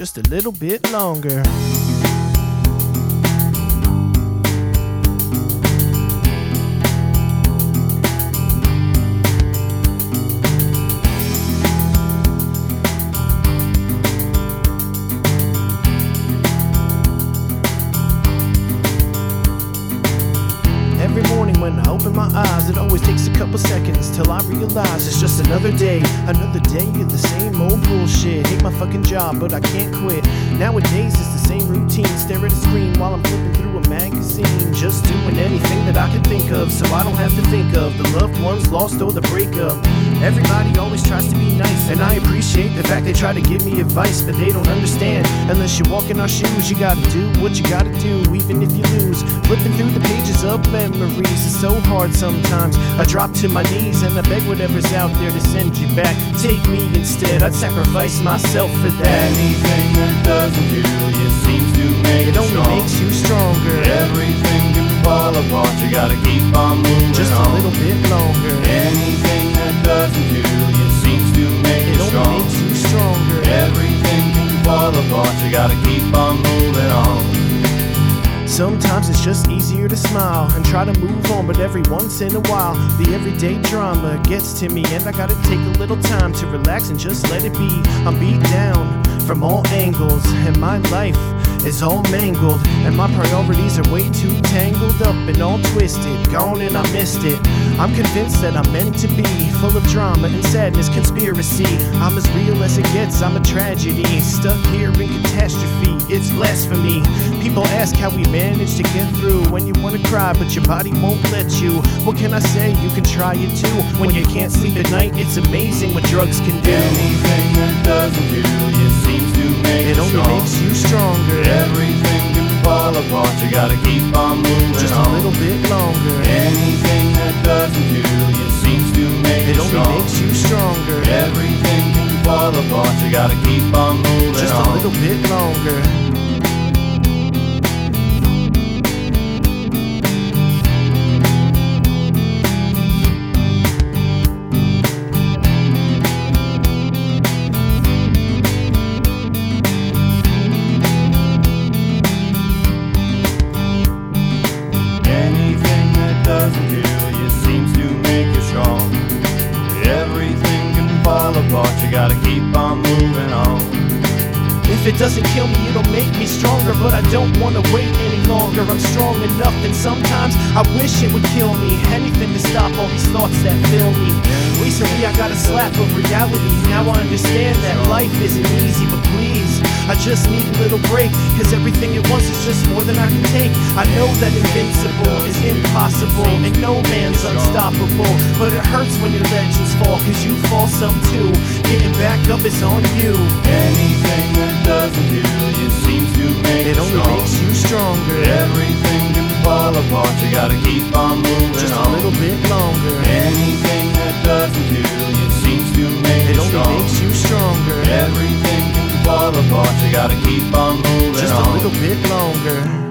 just a little bit longer. Every morning when I open my eyes, it always takes a couple seconds till I realize it's just another day, another day of the same old bullshit. Fucking job, but I can't quit. Nowadays it's the same routine, stare at a screen while I'm flipping through a magazine, just doing anything that I can think of, so I don't have to think of the loved ones lost or the breakup. Everybody always tries to be nice, and I appreciate the fact they try to give me advice, but they don't understand. Unless you walk in our shoes, you gotta do what you gotta do, even if you lose. Flipping through the pages of memories is so hard sometimes. I drop to my knees and I beg whatever's out there to send you back. Take me instead, I'd sacrifice myself for that. Anything that doesn't kill you seems to make It you only strong. makes you stronger, Everything can fall apart, you gotta keep on moving just a on. little bit longer. Sometimes it's just easier to smile and try to move on, but every once in a while, the everyday drama gets to me, and I gotta take a little time to relax and just let it be. I'm beat down from all angles, and my life is all mangled, and my priorities are way too tangled up and all twisted. Gone and I missed it. I'm convinced that I'm meant to be full of drama and sadness, conspiracy. I'm as real as it gets, I'm a tragedy. Stuck here in catastrophe, it's blasphemy. People ask how we manage to get through when you wanna cry, but your body won't let you. What can I say? You can try it too. When you can't sleep at night, it's amazing what drugs can do. Anything that doesn't kill It only strong. makes you stronger, Everything can fall apart, you gotta keep on moving just on. a little bit longer. Anything that doesn't kill you seems to make It you only strong. makes you stronger, Everything can fall apart, you gotta keep on moving just on. a little bit longer. Gotta keep on moving on. If it doesn't kill me, it'll make me stronger. But I don't wanna wait any longer. I'm strong enough, and sometimes I wish it would kill me. Anything to stop all these thoughts that fill me. Recently, I got a slap of reality. Now I understand that life isn't easy, but please, I just need a little break. Cause everything at once is just more than I can take. I know that invincible is impossible, and no man's unstoppable. But it hurts when your legends fall, cause you fall some too. Getting back up is on you. Anything that doesn't kill you seems to make It only strong. makes you stronger, Everything can fall apart, you gotta keep on moving just a on. little bit longer. Anything gotta keep on moving just on. a little bit longer.